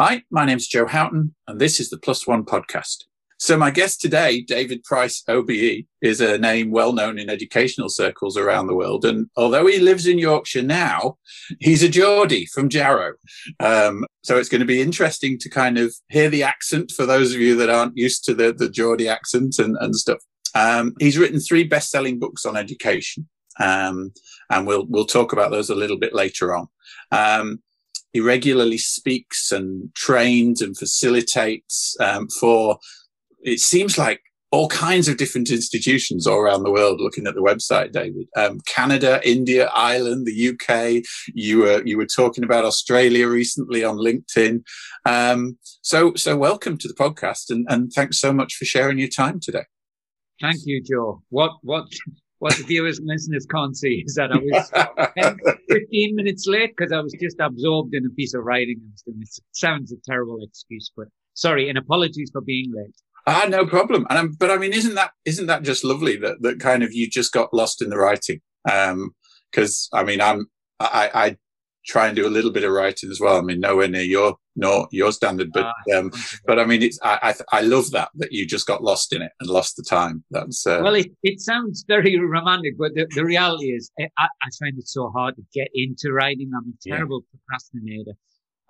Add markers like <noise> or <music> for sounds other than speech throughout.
Hi, my name's Joe Houghton, and this is the Plus One podcast. So my guest today, David Price, OBE, is a name well known in educational circles around the world. And although he lives in Yorkshire now, he's a Geordie from Jarrow. Um, so it's going to be interesting to kind of hear the accent for those of you that aren't used to the, the Geordie accent and, and stuff. Um, he's written three best-selling books on education, um, and we'll we'll talk about those a little bit later on. Um, he regularly speaks and trains and facilitates um, for it seems like all kinds of different institutions all around the world looking at the website david. Um, canada india ireland the uk you were you were talking about australia recently on linkedin. Um, so so welcome to the podcast and, and thanks so much for sharing your time today. Thank you joe. What what what the viewers and listeners can't see is that I was <laughs> 10, 15 minutes late because I was just absorbed in a piece of writing. It sounds a terrible excuse, but sorry, and apologies for being late. Ah, no problem. And I'm, but I mean, isn't that isn't that just lovely that that kind of you just got lost in the writing? Because um, I mean, I'm I, I try and do a little bit of writing as well. I mean, nowhere near your no your standard, but ah, um, but I mean, it's I, I, I love that that you just got lost in it and lost the time. That's uh, well, it, it sounds very romantic, but the, the reality is, I, I find it so hard to get into writing. I'm a terrible yeah. procrastinator.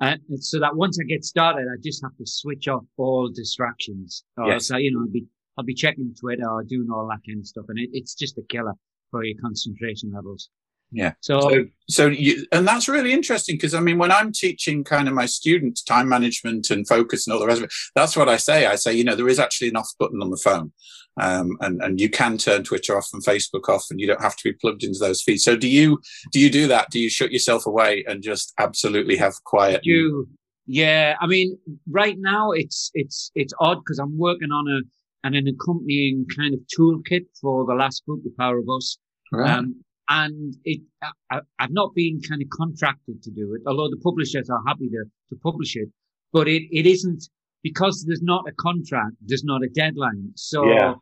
And so that once I get started, I just have to switch off all distractions. yes. So, you know, I'll be, I'll be checking Twitter or doing all that kind of stuff. And it, it's just a killer for your concentration levels. Yeah. So, so, so you, and that's really interesting because I mean, when I'm teaching kind of my students time management and focus and all the rest of it, that's what I say. I say, you know, there is actually an off button on the phone. Um, and, and you can turn Twitter off and Facebook off and you don't have to be plugged into those feeds. So do you, do you do that? Do you shut yourself away and just absolutely have quiet? You, yeah. I mean, right now it's, it's, it's odd because I'm working on a, and an accompanying kind of toolkit for the last book, The Power of Us. Right. Um, and it, I, have not been kind of contracted to do it, although the publishers are happy to, to publish it, but it, it isn't because there's not a contract, there's not a deadline. So yeah.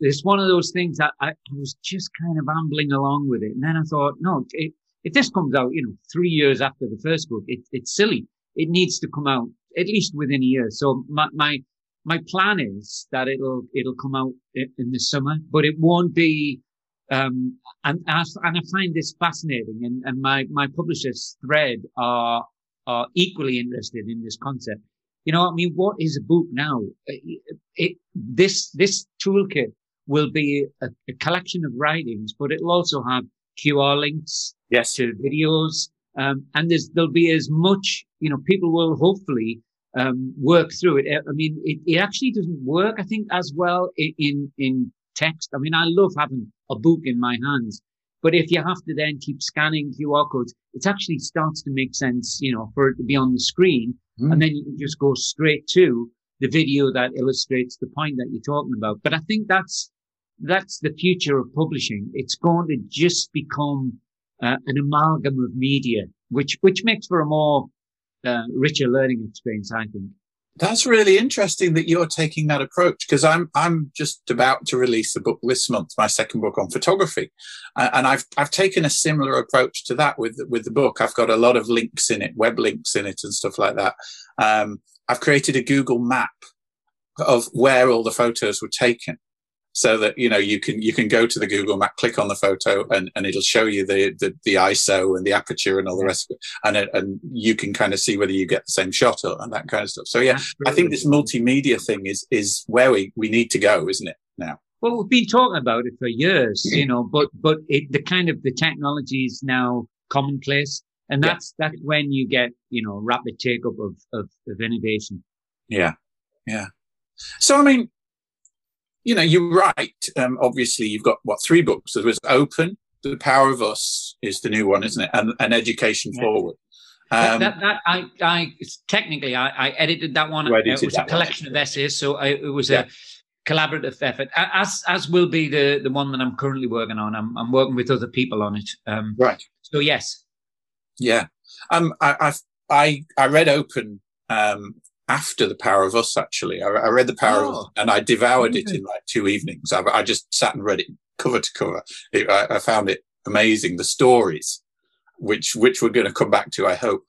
it's one of those things that I, I, was just kind of ambling along with it. And then I thought, no, it, if this comes out, you know, three years after the first book, it, it's silly. It needs to come out at least within a year. So my, my, my plan is that it'll, it'll come out in, in the summer, but it won't be, um, and, and I, and I find this fascinating and, and my, my publishers thread are, are equally interested in this concept. You know, I mean, what is a book now? It, it, this, this toolkit will be a, a, collection of writings, but it'll also have QR links yes. to videos. Um, and there'll be as much, you know, people will hopefully, um, work through it. I mean, it, it actually doesn't work, I think, as well in, in text. I mean, I love having a book in my hands, but if you have to then keep scanning QR codes, it actually starts to make sense, you know, for it to be on the screen. Mm. And then you can just go straight to the video that illustrates the point that you're talking about. But I think that's, that's the future of publishing. It's going to just become uh, an amalgam of media, which, which makes for a more uh, richer learning experience, I think. That's really interesting that you're taking that approach because I'm I'm just about to release a book this month, my second book on photography, uh, and I've I've taken a similar approach to that with with the book. I've got a lot of links in it, web links in it, and stuff like that. Um, I've created a Google map of where all the photos were taken, so that you know you can you can go to the Google Map, click on the photo, and, and it'll show you the, the, the ISO and the aperture and all the rest of it, and it, and you can kind of see whether you get the same shot or, and that kind of stuff. So yeah, I think this multimedia thing is is where we we need to go, isn't it now? Well, we've been talking about it for years, you know, but but it, the kind of the technology is now commonplace, and that's yeah. that's when you get you know rapid take up of, of of innovation. Yeah, yeah. So I mean, you know, you're right. Um, obviously, you've got what three books. There was Open, The Power of Us is the new one, isn't it? And, and Education yeah. Forward. Um, that, that, that, I, I technically I, I edited that one. Edited it was a collection one. of essays, so I, it was yeah. a collaborative effort. As as will be the the one that I'm currently working on. I'm I'm working with other people on it. Um, right. So yes. Yeah. Um. I I I, I read Open um after the Power of Us. Actually, I, I read the Power oh, of Us oh. and I devoured it mm. in like two evenings. I, I, just sat and read it cover to cover. It, I, I, found it amazing. The stories, which which we're going to come back to, I hope.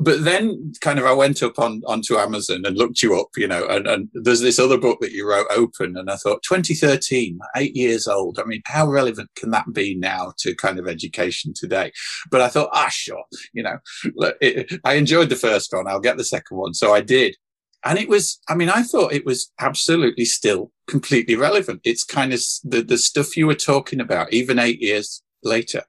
But then kind of I went up on onto Amazon and looked you up, you know, and, and there's this other book that you wrote open and I thought 2013, eight years old. I mean, how relevant can that be now to kind of education today? But I thought, ah, sure, you know, it, I enjoyed the first one. I'll get the second one. So I did. And it was, I mean, I thought it was absolutely still completely relevant. It's kind of the, the stuff you were talking about, even eight years later.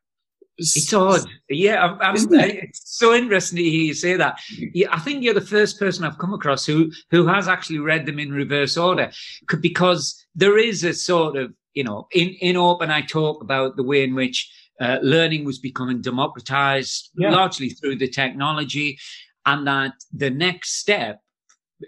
It's odd. Yeah, I'm, I'm, it? it's so interesting to hear you say that. Yeah, I think you're the first person I've come across who who has actually read them in reverse order, because there is a sort of you know in in open I talk about the way in which uh, learning was becoming democratized yeah. largely through the technology, and that the next step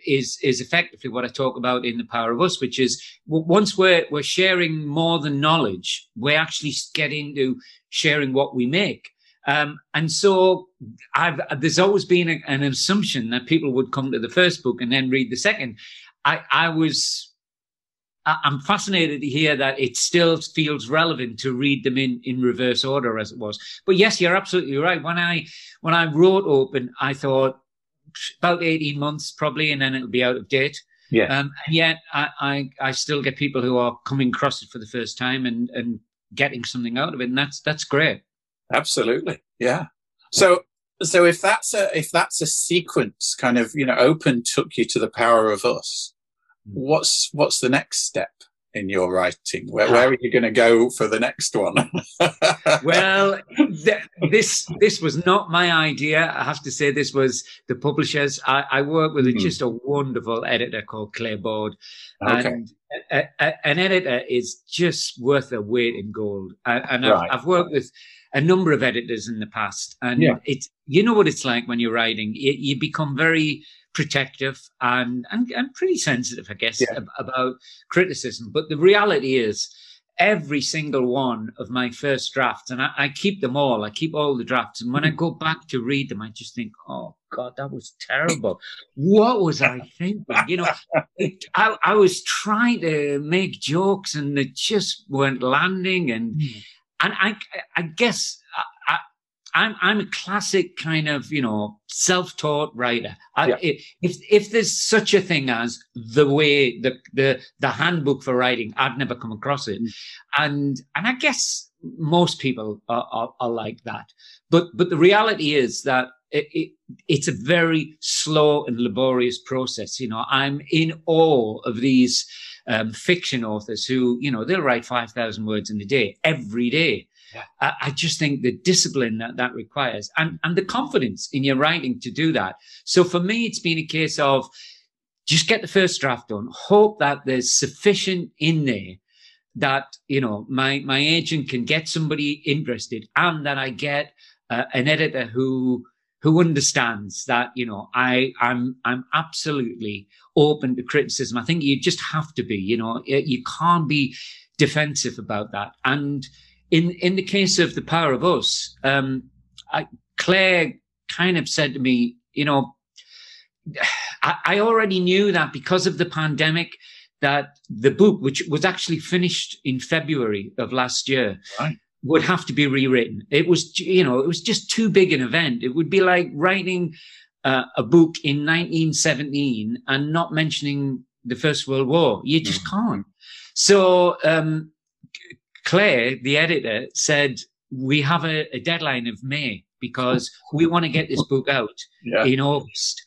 is is effectively what I talk about in the power of us, which is once we're we're sharing more than knowledge, we actually get into sharing what we make. Um, and so I've, there's always been a, an assumption that people would come to the first book and then read the second. I, I was, I'm fascinated to hear that it still feels relevant to read them in, in reverse order as it was. But yes, you're absolutely right. When I, when I wrote open, I thought about 18 months probably, and then it'll be out of date. Yeah. Um, and yet I, I, I still get people who are coming across it for the first time and, and getting something out of it, and that's that's great. Absolutely, yeah. So so if that's a if that's a sequence, kind of you know, open took you to the power of us. Hmm. What's what's the next step? In your writing? Where, where are you going to go for the next one? <laughs> well, th- this this was not my idea. I have to say, this was the publishers. I, I work with mm-hmm. just a wonderful editor called Claire Bord, okay. and a, a, an editor is just worth a weight in gold. and I've, right. I've, worked with a number of editors in the past, and yeah. it's you know what it's like when you're writing. You, you become very protective and, and, and pretty sensitive, I guess, yeah. ab- about criticism. But the reality is, every single one of my first drafts, and I, I, keep them all. I keep all the drafts, and when I go back to read them, I just think, "Oh God, that was terrible. What was I <laughs> thinking?" You know, it, I, I was trying to make jokes, and they just weren't landing, and mm. and I I guess I'm I'm a classic kind of you know self-taught writer. I, yeah. If if there's such a thing as the way the the the handbook for writing, I've never come across it, mm. and and I guess most people are, are, are, like that. But but the reality is that it, it, it's a very slow and laborious process. You know, I'm in awe of these um, fiction authors who you know they'll write five thousand words in a day every day I, just think the discipline that that requires and, and the confidence in your writing to do that. So for me, it's been a case of just get the first draft done, hope that there's sufficient in there that, you know, my, my agent can get somebody interested and that I get uh, an editor who, who understands that, you know, I, I'm, I'm absolutely open to criticism. I think you just have to be, you know, you can't be defensive about that. And, in in the case of the power of us, um, I, Claire kind of said to me, you know, <sighs> I, I, already knew that because of the pandemic, that the book, which was actually finished in February of last year, right. would have to be rewritten. It was, you know, it was just too big an event. It would be like writing uh, a book in 1917 and not mentioning the First World War. You just mm. can't. So um, Claire, the editor, said we have a, a deadline of May because we want to get this book out yeah. in August.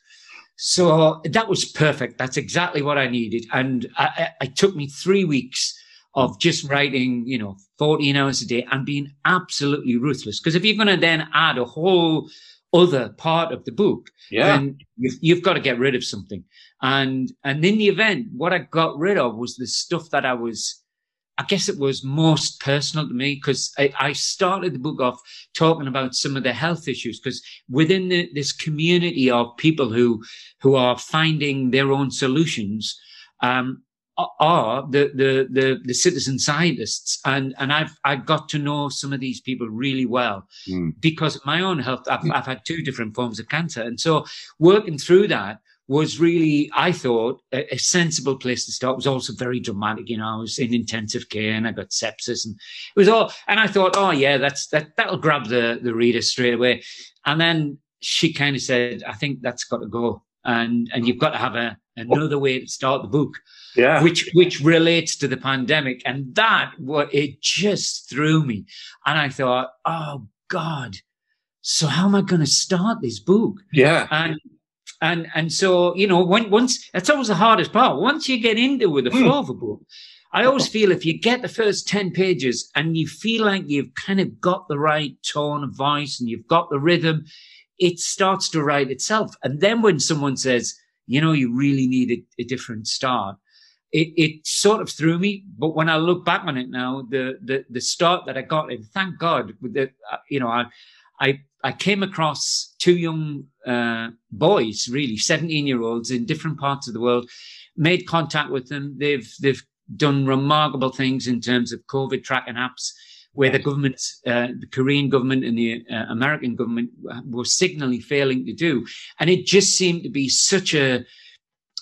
So that was perfect. That's exactly what I needed. And I, it took me three weeks of just writing, you know, 14 hours a day and being absolutely ruthless. Because if you're going to then add a whole other part of the book, yeah. then you've, you've, got to get rid of something. And, and in the event, what I got rid of was the stuff that I was I guess it was most personal to me because I, I, started the book off talking about some of the health issues because within the, this community of people who who are finding their own solutions um, are the, the the the citizen scientists. And and I've I've got to know some of these people really well mm. because of my own health. I've, I've had two different forms of cancer. And so working through that was really, I thought, a, a, sensible place to start. It was also very dramatic. You know, I was in intensive care and I got sepsis and it was all, and I thought, oh yeah, that's, that, that'll grab the, the reader straight away. And then she kind of said, I think that's got to go. And, and you've got to have a, another way to start the book. Yeah. Which, which relates to the pandemic. And that, what it just threw me. And I thought, oh God, so how am I going to start this book? Yeah. And, and, and so, you know, when, once, that's always the hardest part. Once you get into with the hmm. flow of a book, I always feel if you get the first 10 pages and you feel like you've kind of got the right tone of voice and you've got the rhythm, it starts to write itself. And then when someone says, you know, you really need a, a different start, it, it sort of threw me. But when I look back on it now, the, the, the start that I got, and thank God, that, uh, you know, I, I, I came across two young uh, boys, really 17 year olds in different parts of the world, made contact with them. They've, they've done remarkable things in terms of COVID tracking apps where the government, uh, the Korean government and the uh, American government were signally failing to do. And it just seemed to be such a,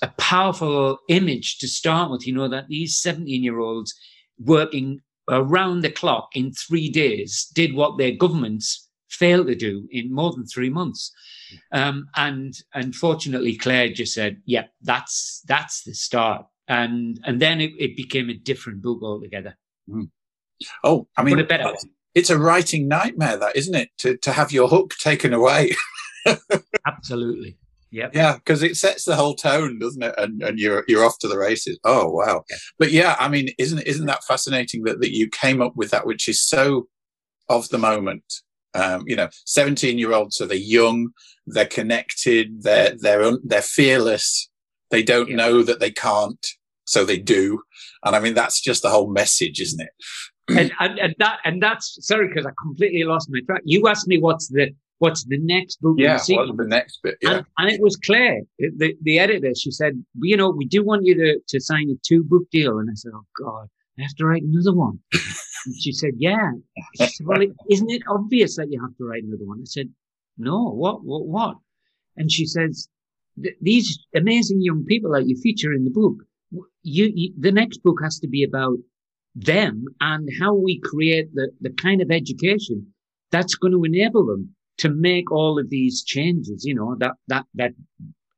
a powerful image to start with, you know, that these 17 year olds working around the clock in three days did what their governments failed to do in more than three months. Um, and unfortunately, Claire just said, "Yeah, that's that's the start," and and then it, it became a different book altogether. Mm. Oh, I mean, a it's a writing nightmare, that isn't it? To to have your hook taken away. <laughs> Absolutely. Yeah. Yeah, because it sets the whole tone, doesn't it? And and you're you're off to the races. Oh wow. Yeah. But yeah, I mean, isn't isn't that fascinating that, that you came up with that, which is so of the moment. Um, you know, 17 year olds, so they're young, they're connected, they're they're they're fearless. They don't yeah. know that they can't, so they do. And I mean, that's just the whole message, isn't it? and, and, and that and that's sorry because I completely lost my track. You asked me what's the what's the next book? Yeah, what's the next bit? Yeah, and, and, it was Claire, the the editor. She said, you know, we do want you to to sign a two book deal, and I said, oh God, I have to write another one. and she said, yeah. She said, well, isn't it obvious that you have to write another one? I said, no. What? What? What? And she says, these amazing young people that you feature in the book. You, you, the next book has to be about them and how we create the, the kind of education that's going to enable them to make all of these changes, you know, that, that, that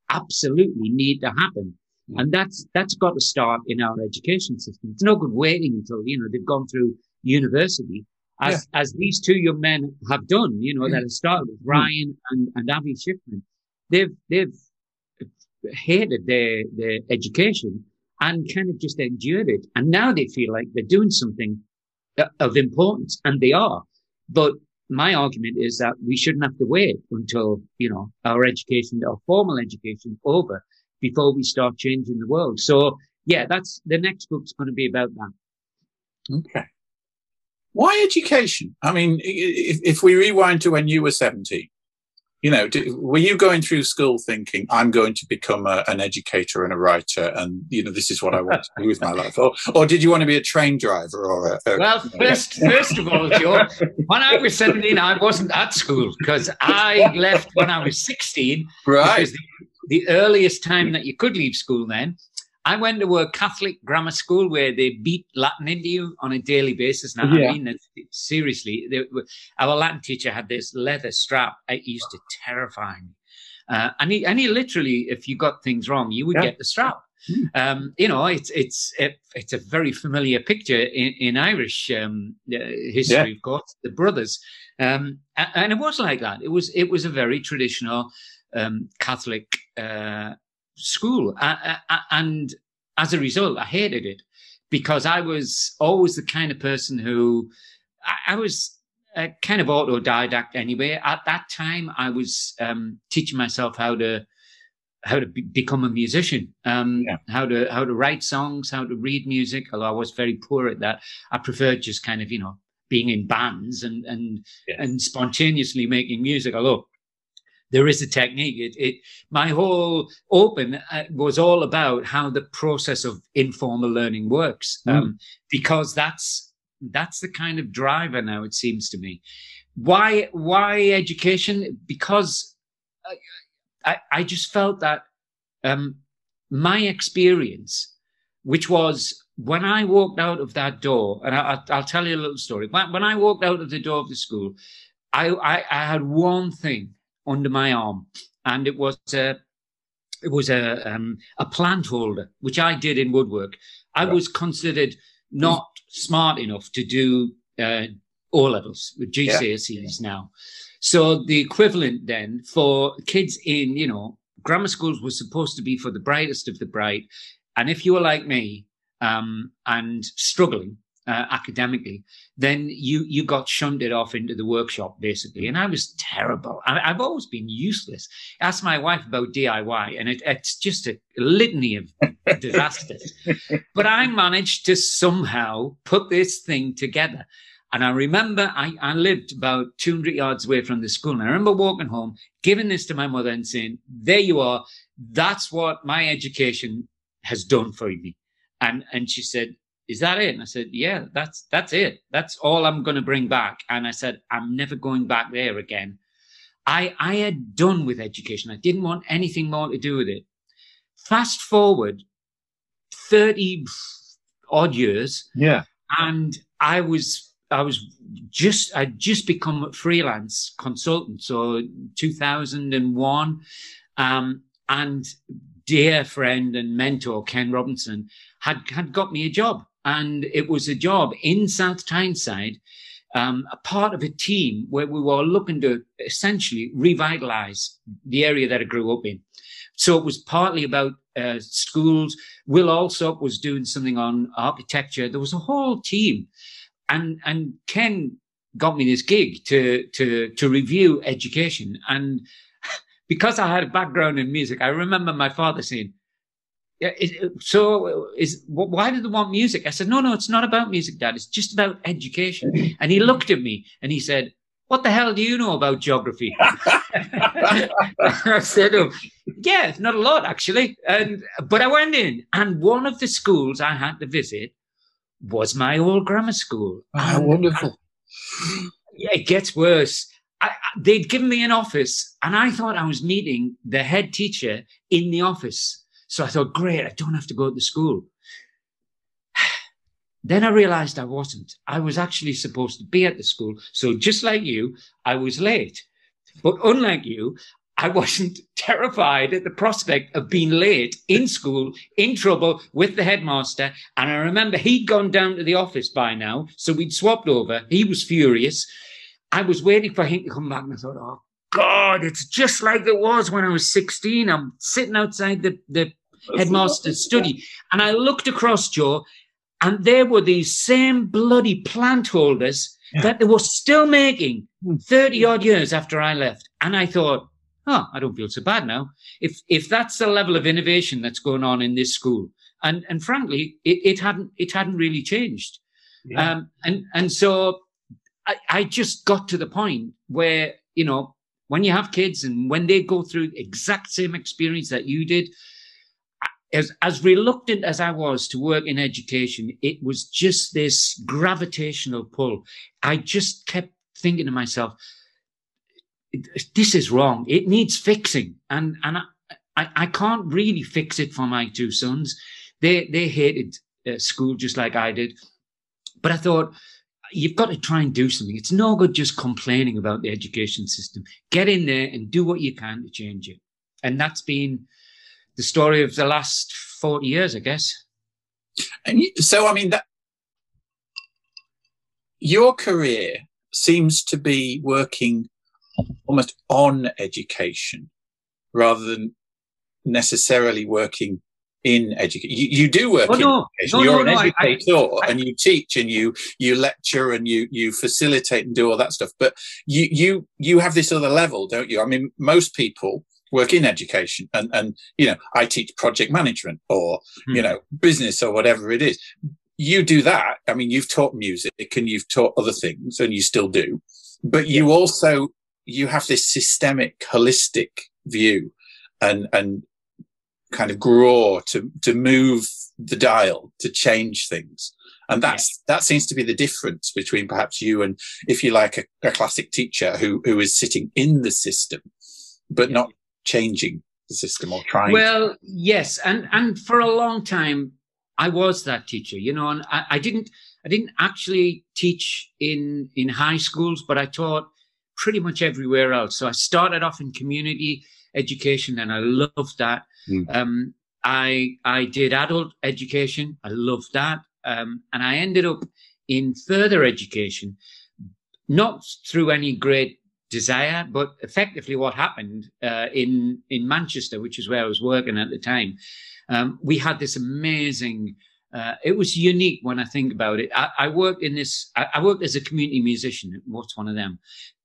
absolutely need to happen. Mm. And that's, that's got to start in our education system. It's no good waiting until, you know, they've gone through university as, yeah. as these two young men have done, you know, mm. that have started with mm. Ryan and, and Avi Schiffman. They've, they've hated their, their education and kind of just endured it. And now they feel like they're doing something of importance and they are. But my argument is that we shouldn't have to wait until, you know, our education, our formal education over before we start changing the world. So yeah, that's the next book's going to be about that. Okay. Why education? I mean, if, if we rewind to when you were 17, you know, were you going through school thinking, I'm going to become a, an educator and a writer, and you know, this is what I want to do with my life, or, or did you want to be a train driver or a? a well, first, first of all, Joe, when I was 17, I wasn't at school because I left when I was 16. Right. The, the earliest time that you could leave school then I went to a Catholic grammar school where they beat Latin into you on a daily basis. Now, yeah. I mean, seriously, they, our Latin teacher had this leather strap. It used to terrify me. Uh, and he, and he literally, if you got things wrong, you would yeah. get the strap. Hmm. Um, you know, it's it's it, it's a very familiar picture in, in Irish um, uh, history, yeah. of course. The brothers, um, and, and, it was like that. It was it was a very traditional um, Catholic uh, school. and as a result, I hated it because I was always the kind of person who I, was a kind of autodidact anyway. At that time, I was um, teaching myself how to how to be, become a musician, um, yeah. how to how to write songs, how to read music. Although I was very poor at that, I preferred just kind of you know being in bands and and yeah. and spontaneously making music. Although there is a technique. It, it my whole open uh, was all about how the process of informal learning works, mm. um, because that's that's the kind of driver now. It seems to me. Why why education? Because I I, I just felt that um, my experience, which was when I walked out of that door, and I, will tell you a little story. When, when I walked out of the door of the school, I, I, I had one thing under my arm, and it was a it was a um, a plant holder, which I did in woodwork. I right. was considered not smart enough to do uh, O levels with GCSEs yeah. now. So the equivalent then for kids in, you know, grammar schools was supposed to be for the brightest of the bright. And if you were like me um, and struggling uh, academically, then you you got shunted off into the workshop basically. And I was terrible. I, have always been useless. Ask my wife about DIY, and it, it's just a litany of <laughs> disasters. But I managed to somehow put this thing together. And I remember I, I lived about 200 yards away from the school. And I remember walking home, giving this to my mother and saying, there you are. That's what my education has done for me. And, and she said, is that it? And I said, yeah, that's, that's it. That's all I'm going to bring back. And I said, I'm never going back there again. I, I had done with education. I didn't want anything more to do with it. Fast forward 30 odd years. Yeah. And I was I was just I'd just become a freelance consultant, so 2001, um, and dear friend and mentor Ken Robinson had had got me a job, and it was a job in South Tyneside, um, a part of a team where we were looking to essentially revitalize the area that I grew up in. So it was partly about uh, schools. Will Alsop was doing something on architecture. There was a whole team and and Ken got me this gig to to to review education, and <laughs> because I had a background in music, I remember my father saying. Yeah, so is why did they want music? I said, no, no, it's not about music, Dad. It's just about education. <laughs> And he looked at me and he said, what the hell do you know about geography? <laughs> I said, oh, yeah, not a lot actually. And but I went in, and one of the schools I had to visit was my old grammar school. Oh, wonderful. yeah, it gets worse. I, they'd given me an office, and I thought I was meeting the head teacher in the office. So I thought, great, I don't have to go to school. <sighs> Then I realized I wasn't. I was actually supposed to be at the school. So just like you, I was late. But unlike you, I <laughs> wasn't terrified at the prospect of being late in school, in trouble with the headmaster. And I remember he'd gone down to the office by now. So we'd swapped over. He was furious. I was waiting for him to come back and I thought, oh God, it's just like it was when I was 16. I'm sitting outside the, the headmaster's study. And I looked across, Joe, and there were these same bloody plant holders yeah. that they were still making hmm. 30 odd years after I left. And I thought, oh, I don't feel so bad now. If if that's the level of innovation that's going on in this school, and and frankly, it, it hadn't it hadn't really changed, yeah. um, and and so I, I just got to the point where you know when you have kids and when they go through exact same experience that you did. As, as reluctant as I was to work in education, it was just this gravitational pull. I just kept thinking to myself, this is wrong. It needs fixing. And, and I, I, I, can't really fix it for my two sons. They, they hated uh, school just like I did. But I thought, you've got to try and do something. It's no good just complaining about the education system. Get in there and do what you can to change it. And that's been the story of the last 40 years, I guess. And so, I mean, that your career seems to be working almost on education rather than necessarily working in education. You, you, do work oh, in education. No, You're no, an educator I, I, and you teach and you you lecture and you you facilitate and do all that stuff. But you you you have this other level, don't you? I mean, most people work in education and and you know I teach project management or hmm. you know business or whatever it is. You do that. I mean, you've taught music and you've taught other things and you still do. But you also you have this systemic, holistic view and, and kind of grow to, to move the dial to change things. And that's, yeah. that seems to be the difference between perhaps you and, if you like, a, a classic teacher who, who is sitting in the system, but not changing the system or trying. Well, to. yes. And, and for a long time, I was that teacher, you know, and I, I didn't, I didn't actually teach in, in high schools, but I taught pretty much everywhere else. So I started off in community education and I loved that. Mm. Um, I, I did adult education. I loved that. Um, and I ended up in further education, not through any great desire, but effectively what happened uh, in in Manchester, which is where I was working at the time, um, we had this amazing. Uh, it was unique when I think about it. I, I worked in this. I, I, worked as a community musician. What's one of them?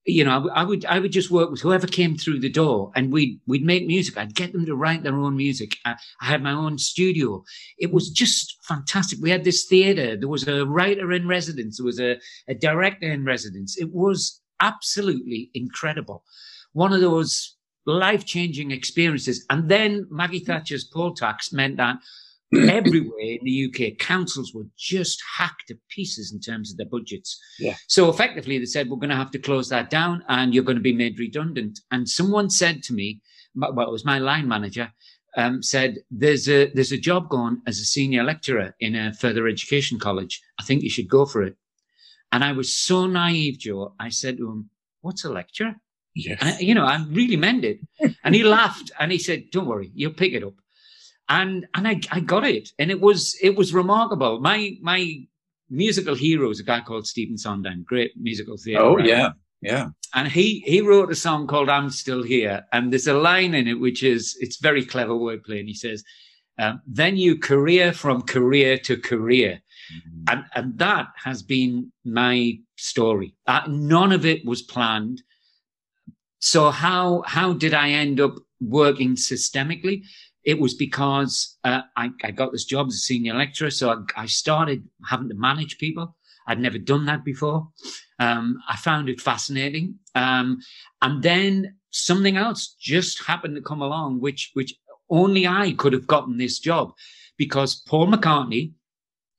You know, I, I, would I would just work with whoever came through the door, and we'd we'd make music. I'd get them to write their own music. I, I had my own studio. It was just fantastic. We had this theater. There was a writer in residence. There was a, a director in residence. It was absolutely incredible. One of those life changing experiences. And then Maggie Thatcher's poll tax meant that everywhere in the UK, councils were just hacked to pieces in terms of their budgets. Yeah. So effectively, they said, we're going to have to close that down and you're going to be made redundant. And someone said to me, well, it was my line manager, um, said, there's a, there's a job going as a senior lecturer in a further education college. I think you should go for it. And I was so naive, Joe. I said to him, what's a lecture? Yes. You know, I really meant it. and he laughed and he said, don't worry, you'll pick it up. And, and I, I got it. And it was, it was remarkable. My, my musical hero is a guy called Stephen Sondheim, great musical theater. Oh, writer. yeah. Yeah. And he, he wrote a song called I'm Still Here. And there's a line in it, which is, it's very clever wordplay. And he says, um, then you career from career to career. Mm-hmm. And, and that has been my story. Uh, none of it was planned. So how, how did I end up working systemically? It was because uh, I, I, got this job as a senior lecturer. So I, I, started having to manage people. I'd never done that before. Um, I found it fascinating. Um, and then something else just happened to come along, which, which only I could have gotten this job because Paul McCartney,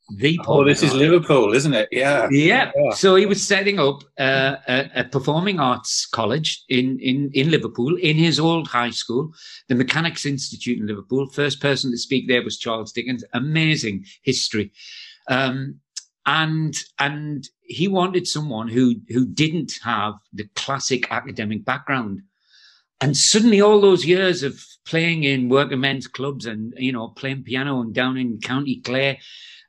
the oh, this is Liverpool, isn't it? Yeah. yeah. yeah. So he was setting up uh, a, a, performing arts college in, in, in Liverpool in his old high school, the Mechanics Institute in Liverpool. First person to speak there was Charles Dickens. Amazing history. Um, and and he wanted someone who who didn't have the classic academic background and suddenly all those years of playing in working men's clubs and you know playing piano and down in county clare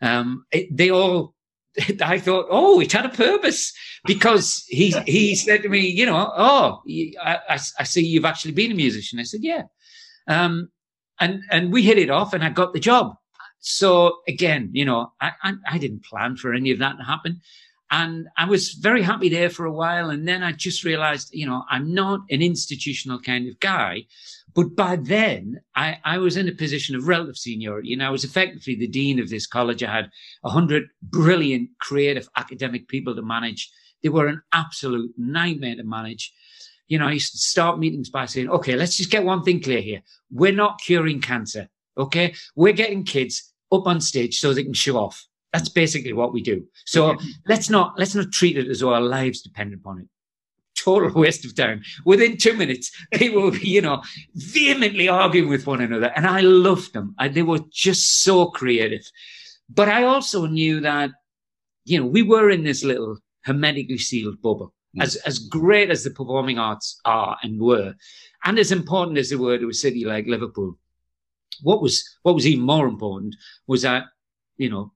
um, it, they all <laughs> i thought oh it had a purpose. Because he he said to me you know oh I, I, I see you've actually been a musician. I said yeah. Um, and and we hit it off and i got the job. So again you know I, I, I didn't plan for any of that to happen and I was very happy there for a while. And then I just realized, you know, I'm not an institutional kind of guy. But by then, I, I was in a position of relative seniority and I was effectively the dean of this college. I had a hundred brilliant, creative academic people to manage. They were an absolute nightmare to manage. You know, I used to start meetings by saying, okay, let's just get one thing clear here. We're not curing cancer. Okay. We're getting kids up on stage so they can show off. That's basically what we do. So let's not let's not treat it as though our lives depend upon it. Total <laughs> waste of time. Within two minutes, people will <laughs> be, you know, vehemently arguing with one another. And I loved them. I, they were just so creative. But I also knew that, you know, we were in this little hermetically sealed bubble. Mm. As, as great as the performing arts are and were, and as important as they were to a city like Liverpool, what was what was even more important was that you know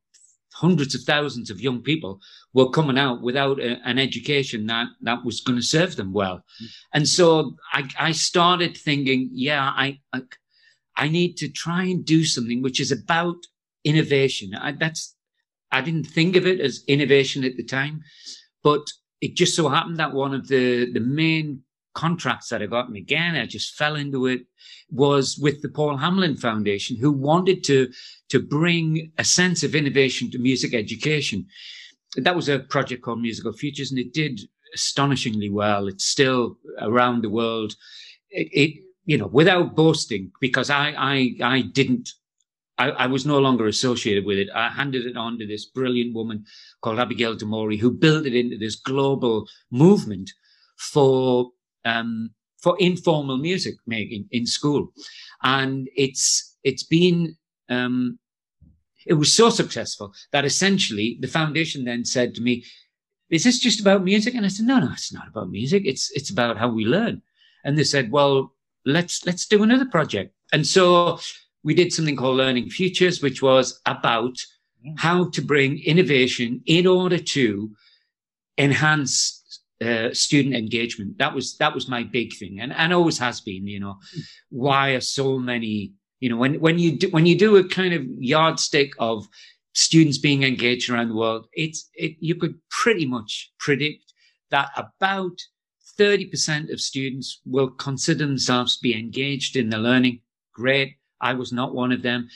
hundreds of thousands of young people were coming out without a, an education that, that was going to serve them well. Mm. And so I, I started thinking, yeah, I, I, I, need to try and do something which is about innovation. I, that's, I didn't think of it as innovation at the time, but it just so happened that one of the, the main contracts that I got, and again, I just fell into it, was with the Paul Hamlyn Foundation, who wanted to, to bring a sense of innovation to music education. That was a project called Musical Futures, and it did astonishingly well. It's still around the world. It, it you know, without boasting, because I, I, I didn't I, I, was no longer associated with it. I handed it on to this brilliant woman called Abigail D'Amore, who built it into this global movement for um, for informal music making in school, and it's it's been um, it was so successful that essentially the foundation then said to me, is this just about music? And I said, no, no, it's not about music. It's, it's about how we learn. And they said, well, let's, let's do another project. And so we did something called Learning Futures, which was about how to bring innovation in order to enhance uh, student engagement. That was that was my big thing, and and always has been. You know, why are so many? You know, when when you do, when you do a kind of yardstick of students being engaged around the world, it's it you could pretty much predict that about 30% of students will consider themselves to be engaged in the learning. Great. I was not one of them.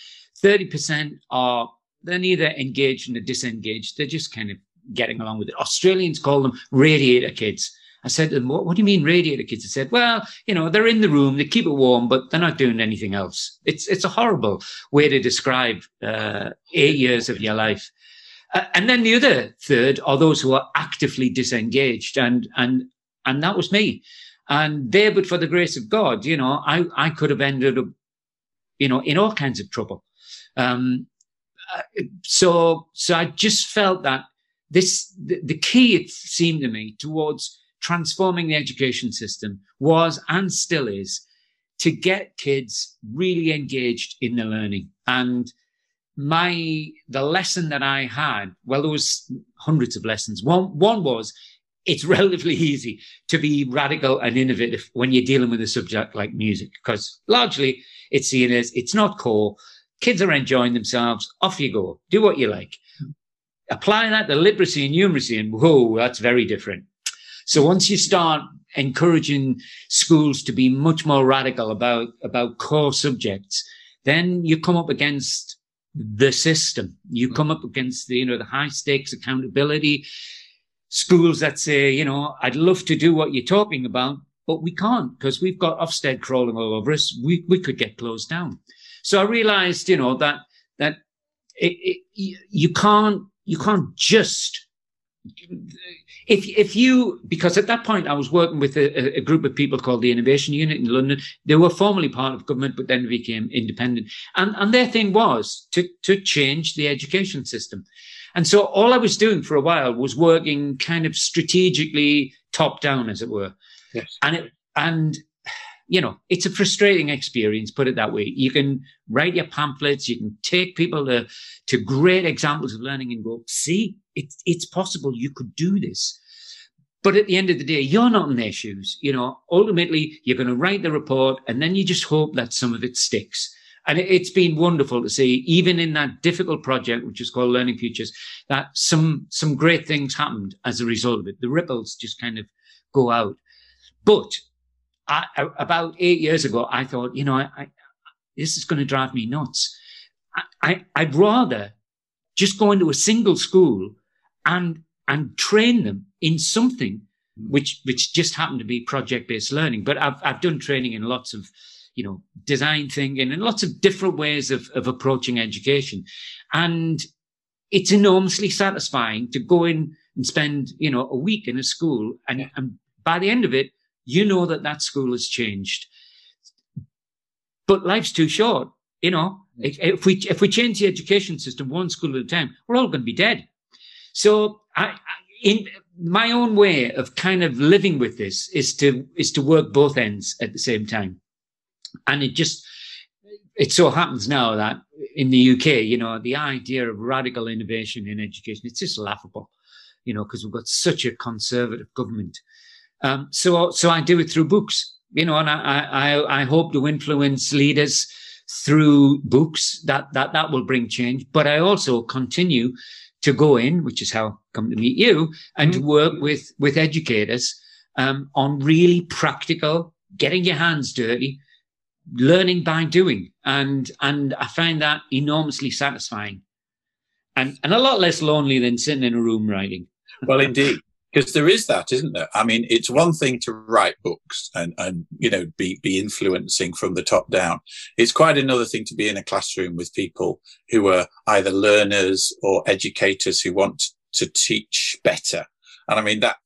30% are, they're neither engaged nor disengaged. They're just kind of getting along with it. Australians call them radiator kids. I said to them, what, what do you mean radiator kids? They said, well, you know, they're in the room, they keep it warm, but they're not doing anything else. It's, it's a horrible way to describe, uh, eight years of your life. Uh, and then the other third are those who are actively disengaged. And, and, and that was me. And there, but for the grace of God, you know, I, I could have ended up, you know, in all kinds of trouble. Um, uh, so, so I just felt that this, the, the key, it seemed to me, towards transforming the education system was and still is to get kids really engaged in the learning. And my, the lesson that I had, well, there was hundreds of lessons. One, one was it's <laughs> relatively easy to be radical and innovative when you're dealing with a subject like music, because largely it's seen as it's not core. Kids are enjoying themselves. Off you go. Do what you like. Apply that to literacy and numeracy, and whoa, that's very different. So once you start encouraging schools to be much more radical about, about core subjects, then you come up against the system. You come up against the, you know, the high stakes accountability schools that say, you know, I'd love to do what you're talking about, but we can't because we've got Ofsted crawling all over us. We, we could get closed down. So I realized, you know, that, that it, it, you can't you can't just if if you because at that point I was working with a, a, group of people called the Innovation Unit in London. They were formerly part of government, but then became independent. And and their thing was to to change the education system. And so all I was doing for a while was working kind of strategically top down, as it were. Yes. And it and you know, it's a frustrating experience, put it that way. You can write your pamphlets, you can take people to, to great examples of learning and go, see, it, it's possible you could do this. But at the end of the day, you're not in their shoes. You know, ultimately, you're going to write the report and then you just hope that some of it sticks. And it's been wonderful to see, even in that difficult project, which is called Learning Futures, that some, some great things happened as a result of it. The ripples just kind of go out. But I, about eight years ago, I thought, you know, I, I, this is going to drive me nuts. I, I'd rather just go into a single school and and train them in something hmm. which which just happened to be project based learning. But I've I've done training in lots of you know design thinking and lots of different ways of of approaching education, and it's enormously satisfying to go in and spend you know a week in a school and and by the end of it you know that that school has changed. But life's too short. You know, if, we, if we change the education system one school at a time, we're all going to be dead. So I, in my own way of kind of living with this is to, is to work both ends at the same time. And it just, it so happens now that in the UK, you know, the idea of radical innovation in education, it's just laughable, you know, because we've got such a conservative government. Um, so, so I do it through books, you know, and I, I, I hope to influence leaders through books that, that, that will bring change. But I also continue to go in, which is how I come to meet you and mm-hmm. to work with, with educators, um, on really practical, getting your hands dirty, learning by doing. And, and I find that enormously satisfying and, and a lot less lonely than sitting in a room writing. Well, indeed because there is that, isn't there? I mean, it's one thing to write books and, and, you know, be, be influencing from the top down. It's quite another thing to be in a classroom with people who are either learners or educators who want to teach better. And I mean, that,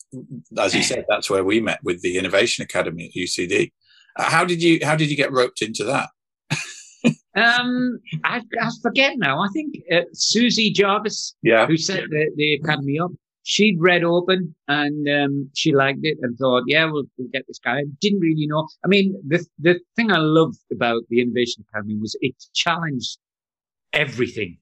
as you said, that's where we met with the Innovation Academy at UCD. How did you, how did you get roped into that? um, I, I forget now. I think uh, Suzi Jarvis, yeah. who set the, the academy up, she'd read open and um, she liked it and thought, yeah, we'll, we'll get this guy. Didn't really know. I mean, the the thing I loved about the Innovation Academy was it challenged everything.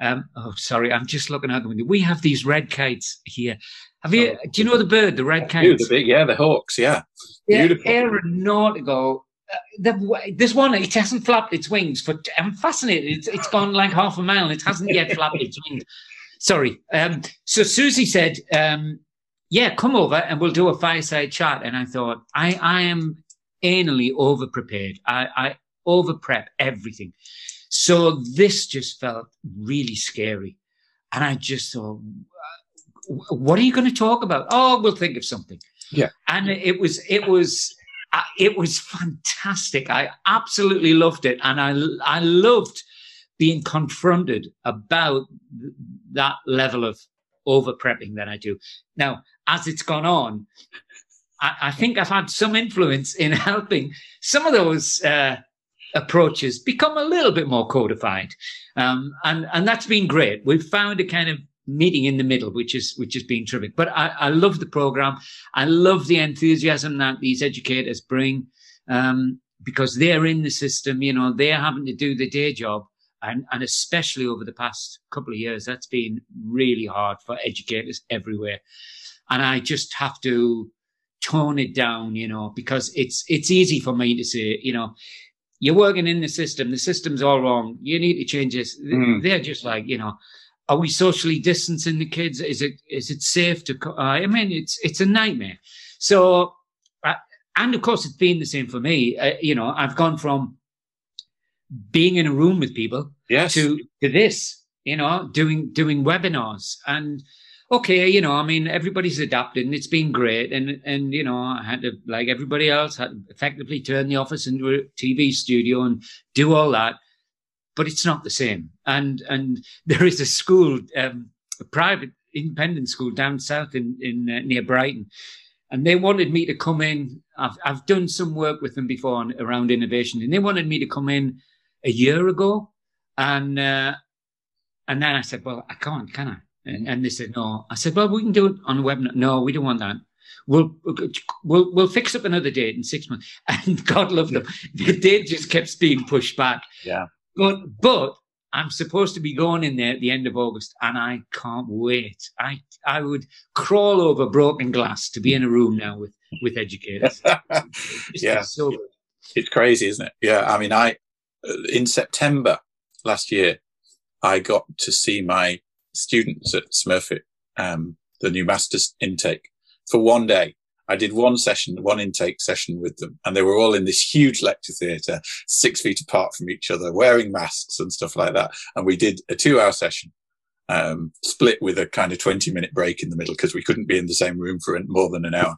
Um, oh, sorry, I'm just looking out the window. We have these red kites here. Have you? Oh, do you know the bird, the red kites? The big, yeah, the hawks. Yeah, yeah Beautiful. aeronautical. Uh, the, this one, it hasn't flapped its wings for. I'm fascinated. It's, it's gone like half a mile. and It hasn't yet flapped its wings. Sorry. Um, so Suzi said, um, "Yeah, come over and we'll do a fireside chat." And I thought, I, I am anally over prepared. I, I over prep everything. So this just felt really scary, and I just thought, "What are you going to talk about?" Oh, we'll think of something. Yeah. And it was it was uh, it was fantastic. I absolutely loved it, and I I loved being confronted about th- that level of over prepping that I do. Now, as it's gone on, I, I, think I've had some influence in <laughs> helping some of those uh, approaches become a little bit more codified, um, and and that's been great. We've found a kind of meeting in the middle, which is which has been terrific. But I, I love the program. I love the enthusiasm that these educators bring. Um, because they're in the system, you know, they're having to do the day job and, and especially over the past couple of years, that's been really hard for educators everywhere. And I just have to tone it down, you know, because it's, it's easy for me to say, you know, you're working in the system. The system's all wrong. You need to change this. Mm. They're just like, you know, are we socially distancing the kids? Is it, is it safe to, uh, I mean, it's, it's a nightmare. So, uh, and of course, it's been the same for me. Uh, you know, I've gone from being in a room with people yes. to to this you know doing doing webinars. And okay you know i mean everybody's adapted and it's been great. And and you know i had to like everybody else had to effectively turn the office into a tv studio and do all that. But it's not the same. And and <laughs> there is a school um, a private independent school down south in in uh, near brighton. And they wanted me to come in. I've, I've done some work with them before on, around innovation. And they wanted me to come in a year ago, and uh, and then I said, well, I can't, can I? And, and, they said, no. I said, well, we can do it on a webinar. No, we don't want that. We'll we'll we'll fix up another date in six months. <laughs> And God love them, the date just kept being pushed back. Yeah. But but I'm supposed to be going in there at the end of August, and I can't wait. I I would crawl over broken glass to be in a room now with with educators. <laughs> yeah, so it's crazy, isn't it? Yeah, I mean, I in September last year, I got to see my students at Smurfit, um, the new master's intake for one day. I did one session, one intake session with them, and they were all in this huge lecture theatre, six feet apart from each other, wearing masks and stuff like that. And we did a two hour session, um, split with a kind of 20 minute break in the middle because we couldn't be in the same room for more than an hour.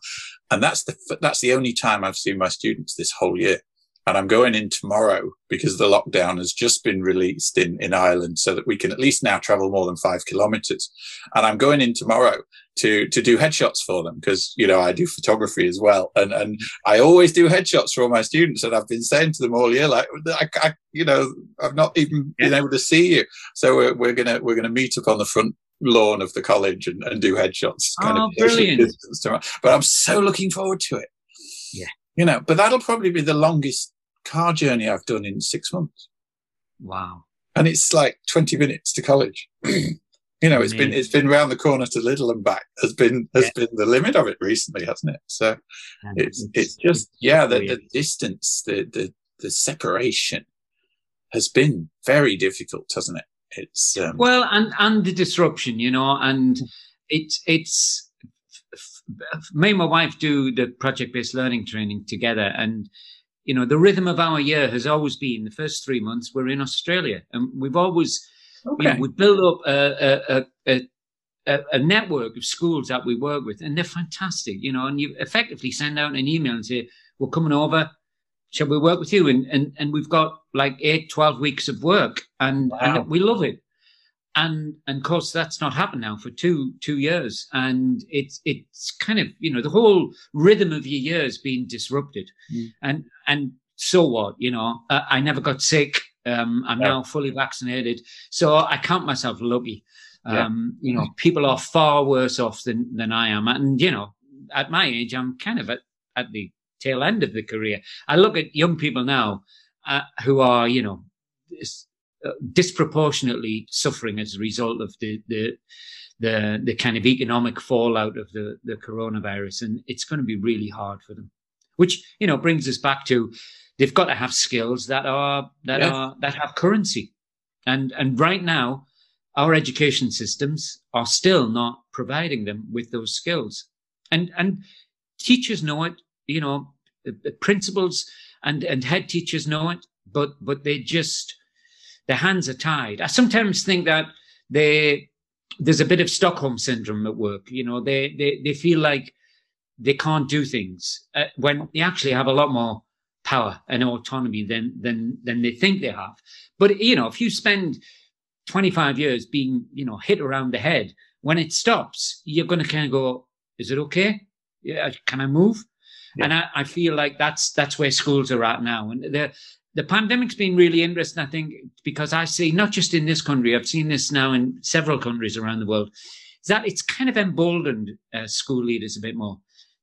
And that's the, that's the only time I've seen my students this whole year and I'm going in tomorrow because the lockdown has just been released in, in Ireland so that we can at least now travel more than five kilometers. And I'm going in tomorrow to, to do headshots for them because, you know, I do photography as well. And, and I always do headshots for all my students. And I've been saying to them all year, like, I, I you know, I've not even been able to see you. So we're, we're going to, we're going to meet up on the front lawn of the college and, and do headshots. Kind oh, of brilliant. <laughs> But I'm so looking forward to it. You know, but that'll probably be the longest car journey I've done in six months. Wow. And it's like 20 minutes to college. <clears throat> you know, it's been, it's been round the corner to Lidl and back has been, has yeah. been the limit of it recently, hasn't it? So and it's, it's just, yeah, the, the distance, the, the, the separation has been very difficult, hasn't it? It's, um, well, and, and the disruption, you know, and it's, it's, me and my wife do the project based learning training together. And you know the rhythm of our year has always been the first three months we're in australia. And we've always okay. you know, we build up a, a, a, a, network of schools that we work with and they're fantastic you know. And you effectively send out an email and say we're coming over. Shall we work with you? And and, and we've got like eight 12 weeks of work and, wow. and we love it and and of course that's not happened now for two two years and it's it's kind of you know the whole rhythm of your year has been disrupted mm. and and so what you know uh, i never got sick um, i'm now fully vaccinated so i count myself lucky Yeah. Um, you know, people are far worse off than, than I am. And, you know, at my age, I'm kind of at, at the tail end of the career. I look at young people now uh, who are, you know, disproportionately suffering as a result of the, the, the, the kind of economic fallout of the, the coronavirus. And it's going to be really hard for them, which, you know, brings us back to they've got to have skills that are, that yeah. are, that have currency. And, and right now, our education systems are still not providing them with those skills. And, and teachers know it, you know, principals and, and head teachers know it, but, but they just, their hands are tied. I sometimes think that they, there's a bit of Stockholm syndrome at work. You know, they, they, they feel like they can't do things uh, when they actually have a lot more power and autonomy than, than, than they think they have. But, you know, if you spend 25 years being, you know, hit around the head, when it stops, you're going to kind of go, is it okay? Yeah. Can I move? Yeah. And I, I, feel like that's, that's where schools are at now. And the, the pandemic's been really interesting, I think, because I see not just in this country, I've seen this now in several countries around the world, is that it's kind of emboldened uh, school leaders a bit more.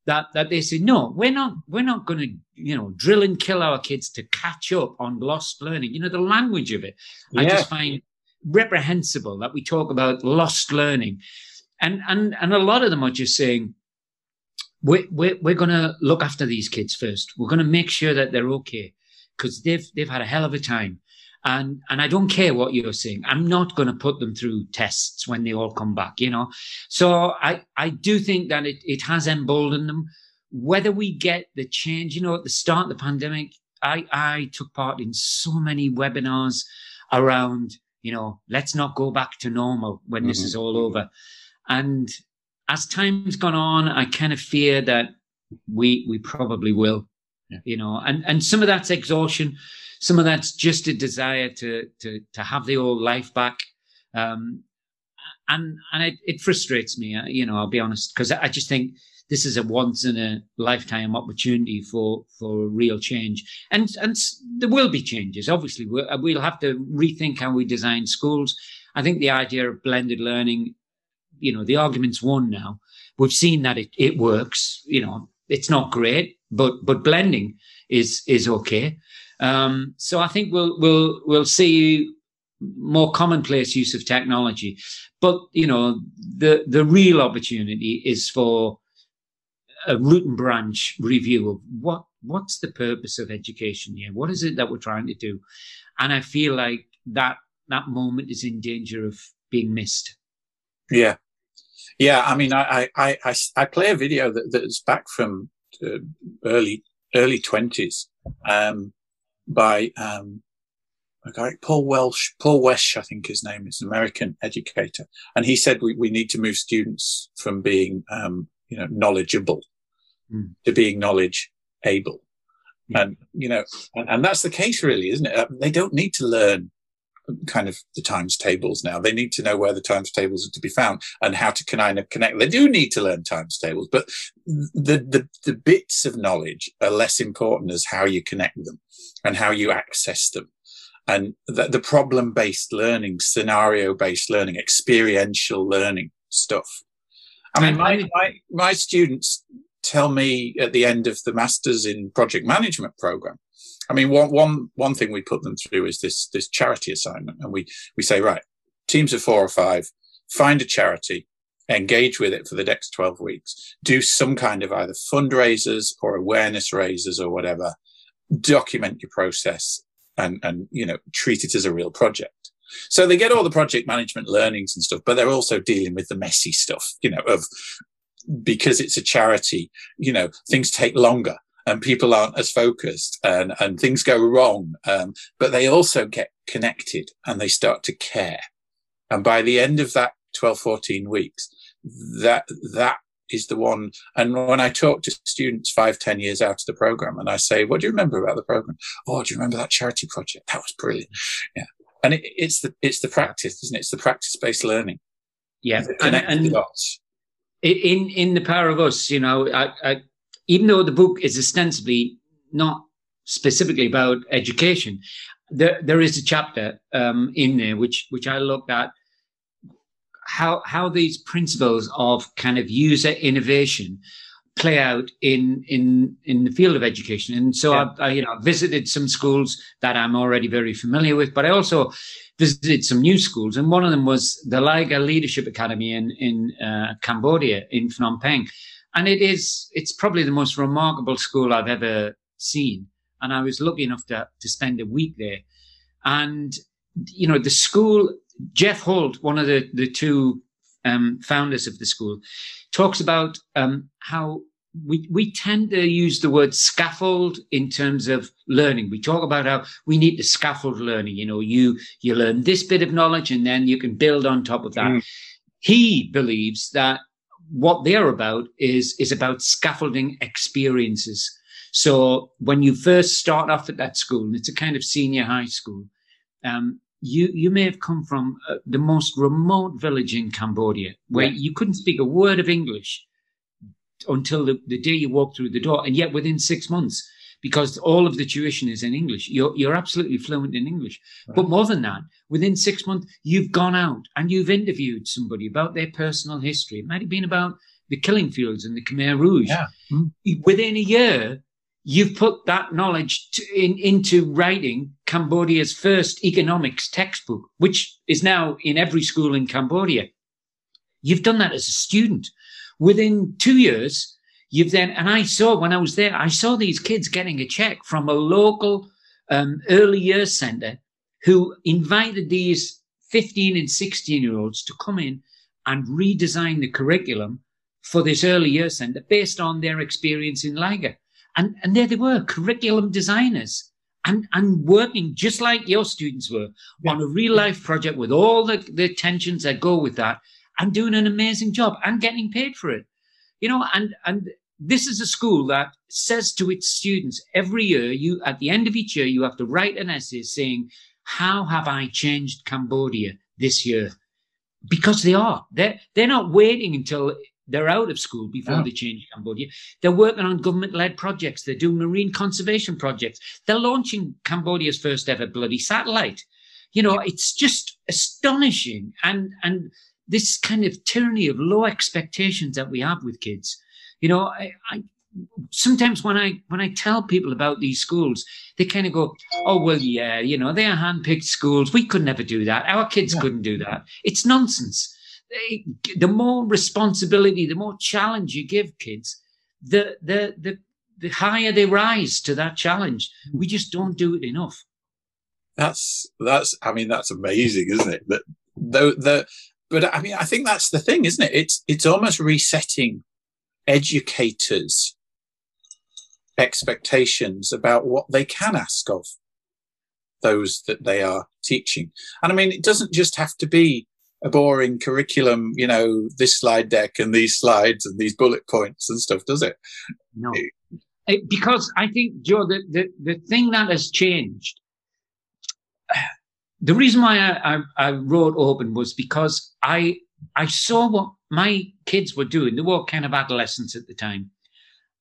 That that they say, no, we're not we're not going to you know drill and kill our kids to catch up on lost learning. You know the language of it, yeah. I just find reprehensible that we talk about lost learning, and and and a lot of them are just saying, we're we're, we're going to look after these kids first. We're going to make sure that they're okay because they've they've had a hell of a time. And and I don't care what you're saying. I'm not going to put them through tests when they all come back, you know. So I I do think that it it has emboldened them. Whether we get the change, you know, at the start of the pandemic, I I took part in so many webinars around, you know, let's not go back to normal when mm-hmm. this is all over. And as time's gone on, I kind of fear that we we probably will yeah. you know, and, and some of that's exhaustion. Some of that's just a desire to, to, to have the old life back. Um, and, and it, it frustrates me, uh, you know, I'll be honest, because I just think this is a once in a lifetime opportunity for, for real change. And, and there will be changes. Obviously, we'll, uh, we'll have to rethink how we design schools. I think the idea of blended learning, you know, the argument's won now. We've seen that it, it works. You know, it's not great, but but blending is is okay. Um, so I think we'll we'll we'll see more commonplace use of technology, but you know the the real opportunity is for a root and branch review of what what's the purpose of education here? What is it that we're trying to do? And I feel like that that moment is in danger of being missed. Yeah, yeah, I mean, I I I, I play a video that, that's back from uh, early early twenties um, by um, a guy Paul Welsh, Paul Wesch, I think his name is, an American educator, and he said we, we need to move students from being um, you know knowledgeable mm. to being knowledge able. Mm. And, you know, and, and, that's the case really, isn't it? Uh, they don't need to learn kind of the times tables now. They need to know where the times tables are to be found and how to kind of connect. They do need to learn times tables, but the, the, the bits of knowledge are less important as how you connect them and how you access them. And the, the problem based learning, scenario based learning, experiential learning stuff. I mean, my, my, my students tell me at the end of the masters in project management program, I mean, one, one, one thing we put them through is this, this charity assignment. And we, we say, right, teams of four or five, find a charity, engage with it for the next 12 weeks, do some kind of either fundraisers or awareness raisers or whatever, document your process and, and, you know, treat it as a real project. So they get all the project management learnings and stuff, but they're also dealing with the messy stuff, you know, of because it's a charity, you know, things take longer and people aren't as focused and, and things go wrong. Um, but they also get connected and they start to care. And by the end of that 12, 14 weeks, that, that is the one. And when I talk to students five, ten years out of the program and I say, what do you remember about the program? Oh, do you remember that charity project? That was brilliant. Yeah. And it, it's the, it's the practice, isn't it? It's the practice based learning. Yeah. And, and in, in the power of us, you know, I, I, even though the book is ostensibly not specifically about education, there, there is a chapter um, in there which which I looked at how how these principles of kind of user innovation play out in in in the field of education. And so yeah. I, I, you know visited some schools that I'm already very familiar with, but I also visited some new schools, and one of them was the Liger Leadership Academy in in uh, Cambodia in Phnom Penh, and it is it's probably the most remarkable school I've ever seen. And I was lucky enough to to spend a week there, and you know the school. Jeff Holt, one of the the two um, founders of the school, talks about um, how we, we tend to use the word scaffold in terms of learning. We talk about how we need to scaffold learning. You know, you, you learn this bit of knowledge and then you can build on top of that. Mm. He believes that what they're about is, is about scaffolding experiences. So when you first start off at that school, and it's a kind of senior high school, um, you you may have come from uh, the most remote village in Cambodia where yeah. you couldn't speak a word of English until the, the day you walked through the door. And yet within six months, because all of the tuition is in English, you're, you're absolutely fluent in English. Right. But more than that, within six months, you've gone out and you've interviewed somebody about their personal history. It might have been about the killing fields and the Khmer Rouge. Yeah. Mm-hmm. Within a year, you've put that knowledge to, in, into writing Cambodia's first economics textbook, which is now in every school in Cambodia. You've done that as a student. Within two years, you've then, and I saw when I was there, I saw these kids getting a check from a local um, early years center who invited these 15 and 16 year olds to come in and redesign the curriculum for this early years center based on their experience in Liger. And, and there they were, curriculum designers and, and working just like your students were yeah. on a real life project with all the, the tensions that go with that and doing an amazing job and getting paid for it. You know, and, and this is a school that says to its students every year, you, at the end of each year, you have to write an essay saying, how have I changed Cambodia this year? Because they are. They're, they're not waiting until they're out of school before oh. they change Cambodia. They're working on government led projects. They're doing marine conservation projects. They're launching Cambodia's first ever bloody satellite. You know, it's just astonishing. And, and this kind of tyranny of low expectations that we have with kids. You know, I, I sometimes when I when I tell people about these schools, they kind of go, "Oh well, yeah, you know, they are handpicked schools. We could never do that. Our kids yeah. couldn't do that. It's nonsense. They, the more responsibility, the more challenge you give kids, the the the the higher they rise to that challenge. Hmm. We just don't do it enough. That's that's. I mean, that's amazing, isn't it? That the the but I mean, I think that's the thing, isn't it? It's it's almost resetting educators' expectations about what they can ask of those that they are teaching. And I mean, it doesn't just have to be a boring curriculum, you know, this slide deck and these slides and these bullet points and stuff, does it? No. Eh, because I think, Joe, the, the, the thing that has changed the reason why I, I, I, wrote open was because I I saw what my kids were doing. They were kind of adolescents at the time,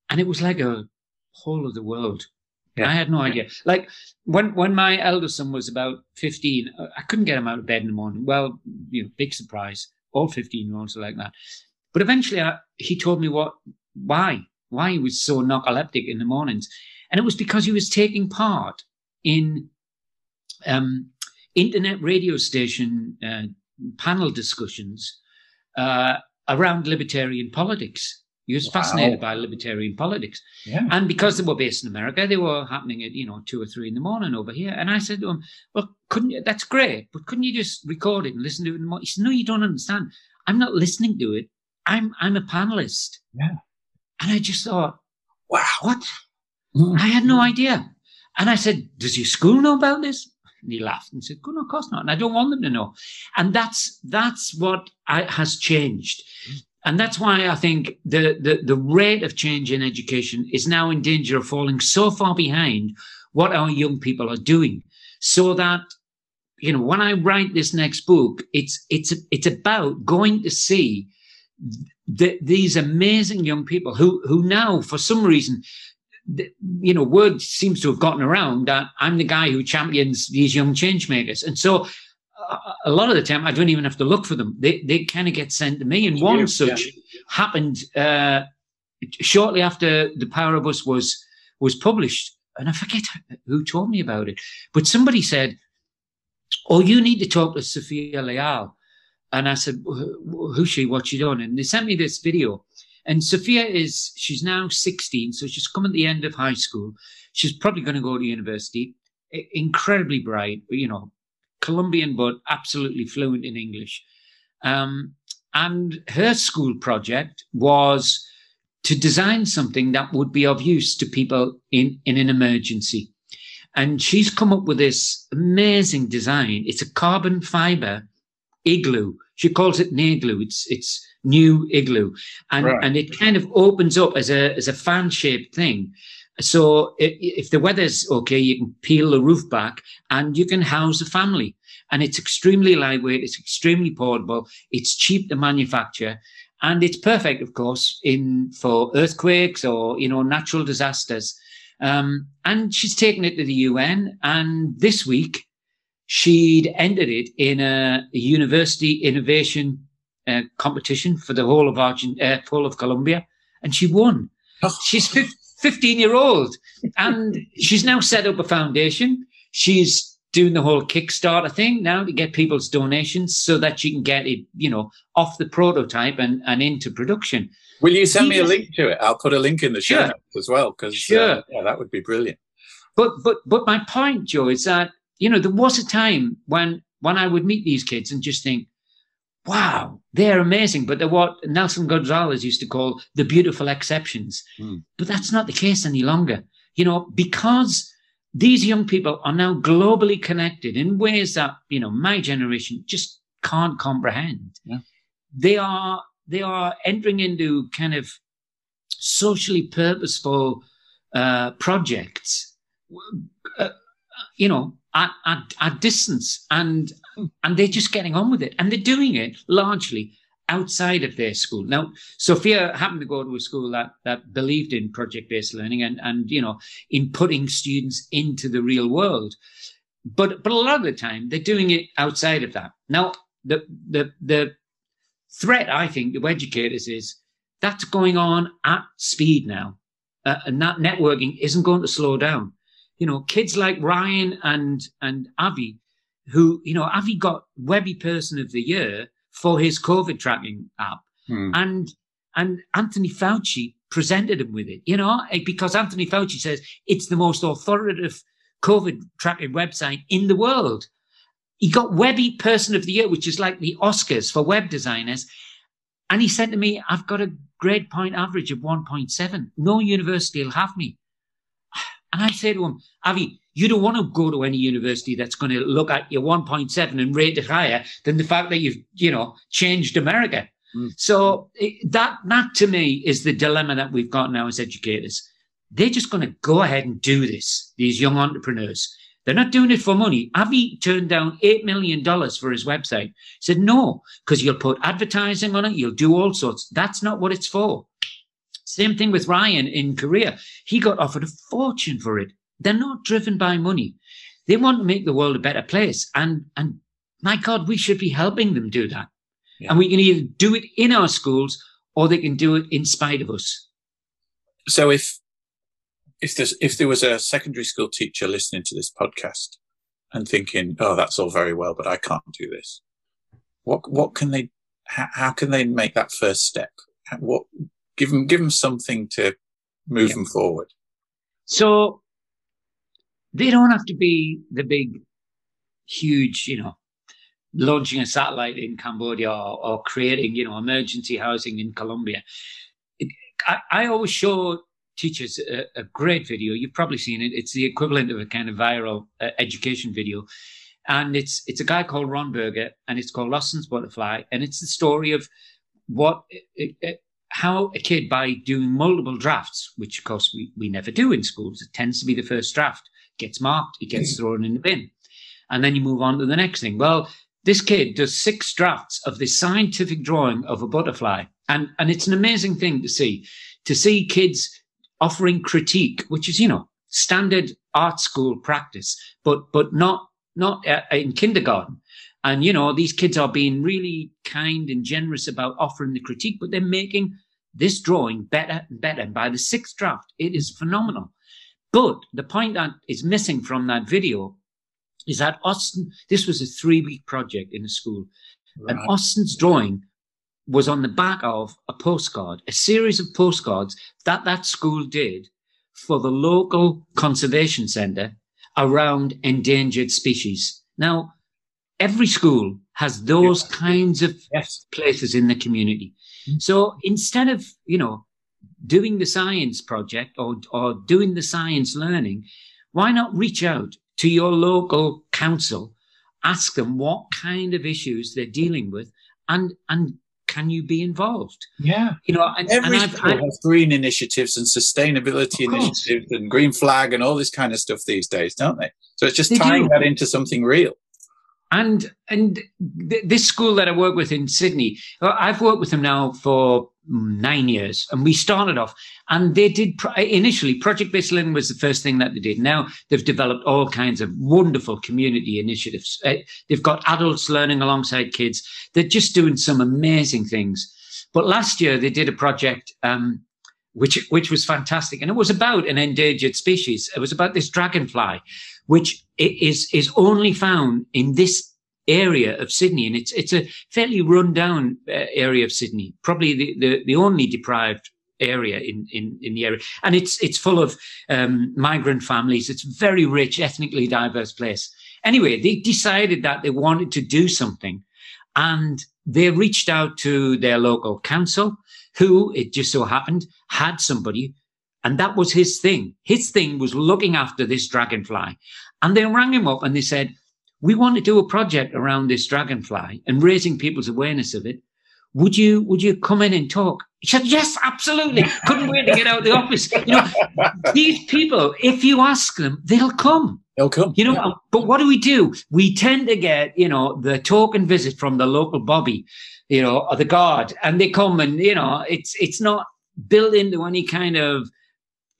and it was like a whole of the world. Yeah. I had no idea. Like when when my eldest son was about fifteen, uh, I couldn't get him out of bed in the morning. Well, you know, big surprise. All fifteen year olds are like that. But eventually, I, he told me what why why he was so narcoleptic in the mornings, and it was because he was taking part in um, internet radio station uh, panel discussions uh, around libertarian politics. He was wow. fascinated by libertarian politics. Yeah. And because they were based in America, they were happening at, you know, two or three in the morning over here. And I said to him, well, couldn't you, that's great, but couldn't you just record it and listen to it in the morning? He said, no, you don't understand. I'm not listening to it. I'm, I'm a panelist. Yeah. And I just thought, wow, what? Mm. I had no idea. And I said, does your school know about this? And he laughed and said, "Good, no, of course not. And I don't want them to know." And that's that's what I, has changed, and that's why I think the, the the rate of change in education is now in danger of falling so far behind what our young people are doing, so that you know when I write this next book, it's it's it's about going to see the, these amazing young people who who now for some reason you know, word seems to have gotten around that I'm the guy who champions these young change makers. And so a lot of the time I don't even have to look for them. They they kind of get sent to me. And one such yeah. happened uh, shortly after the Power of Us was was published, and I forget who told me about it, but somebody said, "Oh, you need to talk to Sophia Leal." And I said, "Who's she? What's she doing?" And they sent me this video. And Sophia is she's now 16, so she's come at the end of high school. She's probably going to go to university. Incredibly bright, you know, Colombian, but absolutely fluent in English. Um, and her school project was to design something that would be of use to people in, in an emergency. And she's come up with this amazing design. It's a carbon fiber igloo. She calls it Igloo. It's it's new igloo, and right. and it kind of opens up as a as a fan shaped thing. So if the weather's okay, you can peel the roof back and you can house a family. And it's extremely lightweight. It's extremely portable. It's cheap to manufacture. And it's perfect, of course, in for earthquakes or, you know, natural disasters. Um, and she's taken it to the UN. And this week, she'd entered it in a, a university innovation uh, competition for the whole of Argent- uh, whole of Colombia. And she won. Oh. She's 15 year old and she's now set up a foundation. She's doing the whole Kickstarter thing now to get people's donations so that she can get it, you know, off the prototype and, and into production. Will you send me a link to it? I'll put a link in the show sure. notes as well because uh, sure. Uh, yeah, that would be brilliant. But but but my point, Joe, is that you know there was a time when when I would meet these kids and just think, wow, they're amazing. But they're what Nelson Gonzalez used to call the beautiful exceptions. Mm. But that's not the case any longer. You know, because these young people are now globally connected in ways that, you know, my generation just can't comprehend. Yeah. They are, they are entering into kind of socially purposeful uh, projects, uh, you know, at, at, at distance and and they're just getting on with it. And they're doing it largely outside of their school. Now sophia happened to go to a school that that believed in project-based learning and and you know in putting students into the real world. But but a lot of the time they're doing it outside of that. Now the the the threat i think to educators is that's going on at speed now. Uh, and that networking isn't going to slow down. You know, kids like Ryan and and Avi, who you know, Avi got Webby Person of the Year for his COVID tracking app, hmm. and and Anthony Fauci presented him with it. You know, eh, because Anthony Fauci says it's the most authoritative COVID tracking website in the world. He got Webby Person of the Year, which is like the Oscars for web designers. And he said to me, I've got a grade point average of 1.7. No university will have me. <sighs> And I said to him, Avi, you don't want to go to any university that's going to look at your 1.7 and rate it higher than the fact that you've, you know, changed America. Mm. So that, that to me is the dilemma that we've got now as educators. They're just going to go ahead and do this, these young entrepreneurs. They're not doing it for money. Avi turned down $8 million for his website. He said, no, because you'll put advertising on it. You'll do all sorts. That's not what it's for. Same thing with Ryan in Korea. He got offered a fortune for it. They're not driven by money. They want to make the world a better place. And, and my God, we should be helping them do that. Yeah. And we can either do it in our schools or they can do it in spite of us. So if, if there's, if there was a secondary school teacher listening to this podcast and thinking, oh, that's all very well, but I can't do this. What, what can they, how, how can they make that first step? What, give them give them something to move yeah. them forward. So they don't have to be the big, huge, you know, launching a satellite in Cambodia or, or creating, you know, emergency housing in Colombia. I, I, always show teachers a, a, great video. You've probably seen it. It's the equivalent of a kind of viral uh, education video. And it's it's a guy called Ron Berger, and it's called Austin's Butterfly, and it's the story of what it, it, how a kid, by doing multiple drafts, which of course we, we never do in schools, it tends to be the first draft, gets marked, it gets thrown in the bin. And then you move on to the next thing. Well, this kid does six drafts of this scientific drawing of a butterfly. And, and it's an amazing thing to see, to see kids offering critique, which is, you know, standard art school practice, but, but not, not uh, in kindergarten. And, you know, these kids are being really kind and generous about offering the critique, but they're making this drawing better and better. And by the sixth draft, it is phenomenal. But the point that is missing from that video is that Austin, this was a three week project in a school. Right. And Austin's drawing was on the back of a postcard, a series of postcards that that school did for the local conservation centre around endangered species. Now, every school has those yes. kinds of yes. places in the community. Mm-hmm. So instead of, you know, doing the science project or, or doing the science learning, why not reach out to your local council, ask them what kind of issues they're dealing with and, and can you be involved? Yeah. You know, and, every and school has green initiatives and sustainability initiatives and green flag and all this kind of stuff these days, don't they? So it's just they tying do. that into something real. And and th- this school that I work with in Sydney, uh, I've worked with them now for nine years, and we started off, and they did initially project based was the first thing that they did. Now they've developed all kinds of wonderful community initiatives. Uh, they've got adults learning alongside kids. They're just doing some amazing things. But last year they did a project. Um, which which was fantastic, and it was about an endangered species. It was about this dragonfly, which is is only found in this area of Sydney, and it's it's a fairly rundown uh, area of Sydney, probably the, the, the only deprived area in, in, in the area, and it's it's full of um, migrant families. It's a very rich, ethnically diverse place. Anyway, they decided that they wanted to do something, and they reached out to their local council, who it just so happened had somebody and that was his thing. His thing was looking after this dragonfly. And they rang him up and they said, we want to do a project around this dragonfly and raising people's awareness of it. Would you, would you come in and talk? He said, yes, absolutely. <laughs> Couldn't wait to get out of the office. You know, these people, if you ask them, they'll come. They'll come. You know, yeah. but what do we do? We tend to get, you know, the token visit from the local bobby, you know, or the guard, and they come and, you know, it's, it's not built into any kind of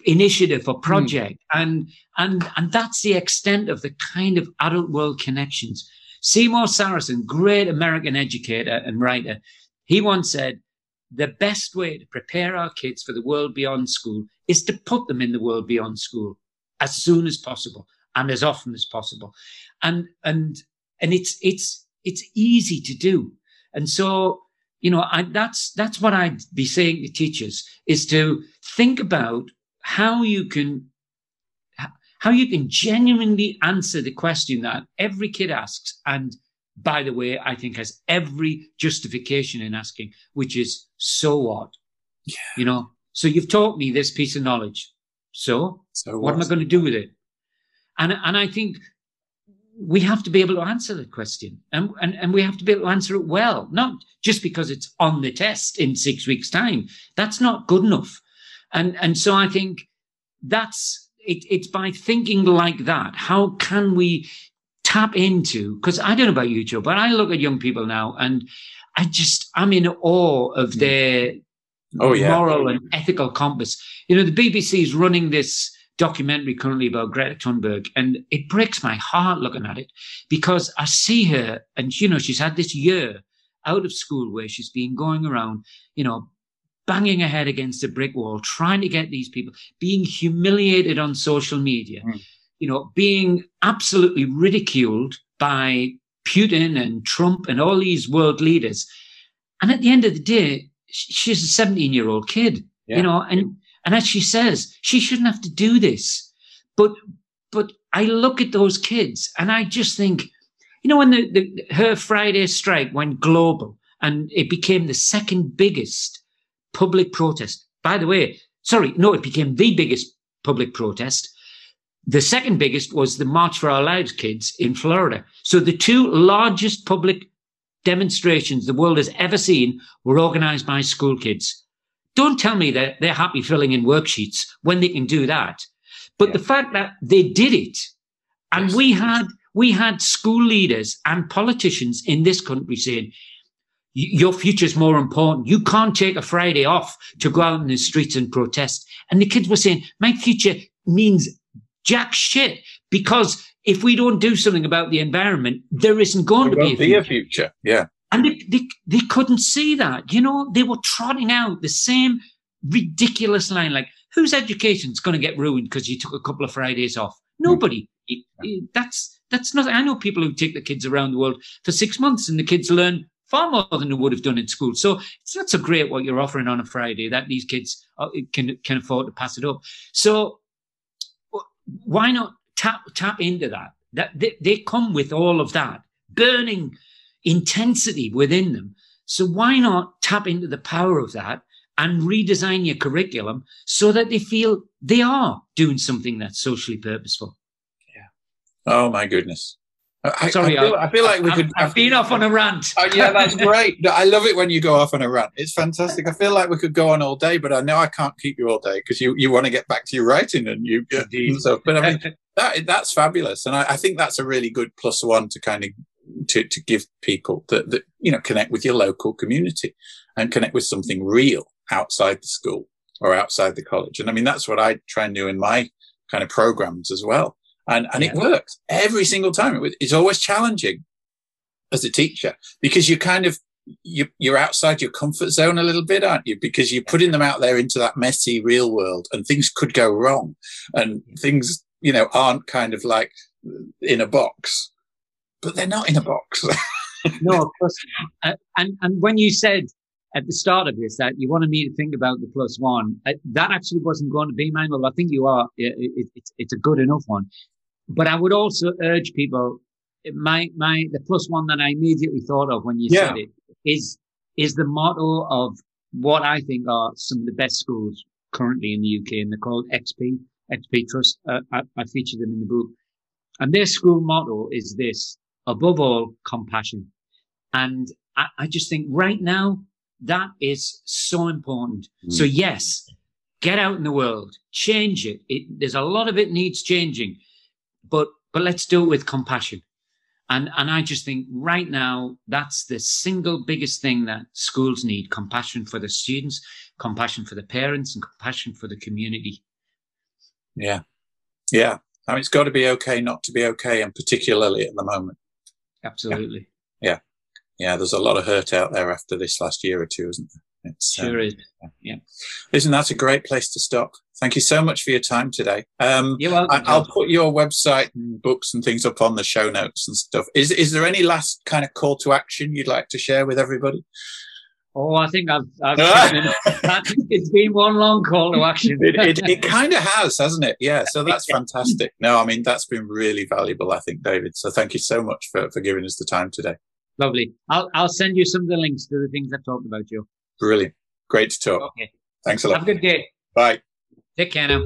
initiative or hmm. project. Mm. And, and, and that's the extent of the kind of adult world connections. Seymour Sarason, great American educator and writer, he once said, the best way to prepare our kids for the world beyond school is to put them in the world beyond school as soon as possible and as often as possible. And, and, and it's, it's, it's easy to do. And so, you know, I, that's, that's what I'd be saying to teachers is to think about how you can how you can genuinely answer the question that every kid asks and by the way i think has every justification in asking which is so what yeah. you know so you've taught me this piece of knowledge so, so what? what am i going to do with it and and i think we have to be able to answer that question and, and, and we have to be able to answer it well, not just because it's on the test in six weeks time. That's not good enough. And, and so I think that's, it, it's by thinking like that. How can we tap into, because I don't know about you, Joe, but I look at young people now and I just, I'm in awe of mm. their oh, yeah. moral and ethical compass. You know, the BBC is running this documentary currently about Greta Thunberg, and it breaks my heart looking at it because I see her, and you know, she's had this year out of school where she's been going around, you know, banging her head against a brick wall, trying to get these people, being humiliated on social media, mm. you know, being absolutely ridiculed by Putin and Trump and all these world leaders. And at the end of the day, she's a 17 year old kid, yeah. you know, and, and as she says, she shouldn't have to do this. But, but I look at those kids and I just think, you know, when the, the her Friday strike went global and it became the second biggest public protest. By the way, sorry, no, it became the biggest public protest. The second biggest was the March for Our Lives kids in Florida. So the two largest public demonstrations the world has ever seen were organized by school kids. Don't tell me that they're happy filling in worksheets when they can do that. But yeah. the fact that they did it and yes. we had, we had school leaders and politicians in this country saying, your future is more important. You can't take a Friday off to go out in the streets and protest. And the kids were saying, my future means jack shit because if we don't do something about the environment, there isn't going there to be a be future. a future. Yeah. And they, they, they couldn't see that. You know, they were trotting out the same ridiculous line like, whose education's going to get ruined because you took a couple of Fridays off? Mm. Nobody. That's that's not. I know people who take the kids around the world for six months, and the kids learn far more than they would have done in school. So it's not so great what you're offering on a Friday that these kids uh, can can afford to pass it up. So why not tap tap into that? That they, they come with all of that burning intensity within them. So why not tap into the power of that and redesign your curriculum so that they feel they are doing something that's socially purposeful? Yeah. Oh my goodness. Uh, I, Sorry, I feel, I feel like we I've, could. I've been off on a rant. Oh, yeah, that's <laughs> great. I love it when you go off on a rant. It's fantastic. I feel like we could go on all day, but I know I can't keep you all day because you, you want to get back to your writing and you and stuff. But I mean, <laughs> that that's fabulous, and I, I, think that's a really good plus one to kind of to to give people that that you know connect with your local community and connect with something real outside the school or outside the college. And I mean, that's what I try and do in my kind of programs as well and and yeah. it works every single time. it's always challenging as a teacher because you kind of you, you're outside your comfort zone a little bit, aren't you? Because you're putting them out there into that messy real world, and things could go wrong, and things you know aren't kind of like in a box, but they're not in a box. <laughs> no, of course. Uh, and and when you said at the start of this that you wanted me to think about the plus one, uh, that actually wasn't going to be mine. Well, I think you are. It, it, it's it's a good enough one. But I would also urge people, my, my, the plus one that I immediately thought of when you yeah. said it is, is the motto of what I think are some of the best schools currently in the UK and they're called XP, XP Trust. Uh, I, I feature them in the book and their school motto is this, above all, compassion. And I, I just think right now that is so important. Mm. So yes, get out in the world, change it. it. There's a lot of it needs changing but but let's do it with compassion. And and I just think right now that's the single biggest thing that schools need: compassion for the students, compassion for the parents, and compassion for the community. Yeah, yeah. I mean, it's got to be okay not to be okay, and particularly at the moment. Absolutely. Yeah. yeah. Yeah, there's a lot of hurt out there after this last year or two, isn't there? It's, sure um, is. Yeah. Listen, that's a great place to stop. Thank you so much for your time today. Um, You're welcome. I, will put your website and books and things up on the show notes and stuff. Is is there any last kind of call to action you'd like to share with everybody? Oh, I think I've, I've <laughs> it's been one long call to action. it, it, it <laughs> kind of has, hasn't it? Yeah. So that's fantastic. No, I mean, that's been really valuable, I think, David. So thank you so much for, for giving us the time today. Lovely. I'll, I'll send you some of the links to the things I've talked about, Joe. Brilliant. Great to talk. Okay. Thanks a lot. Have a good day. Bye. Take care now.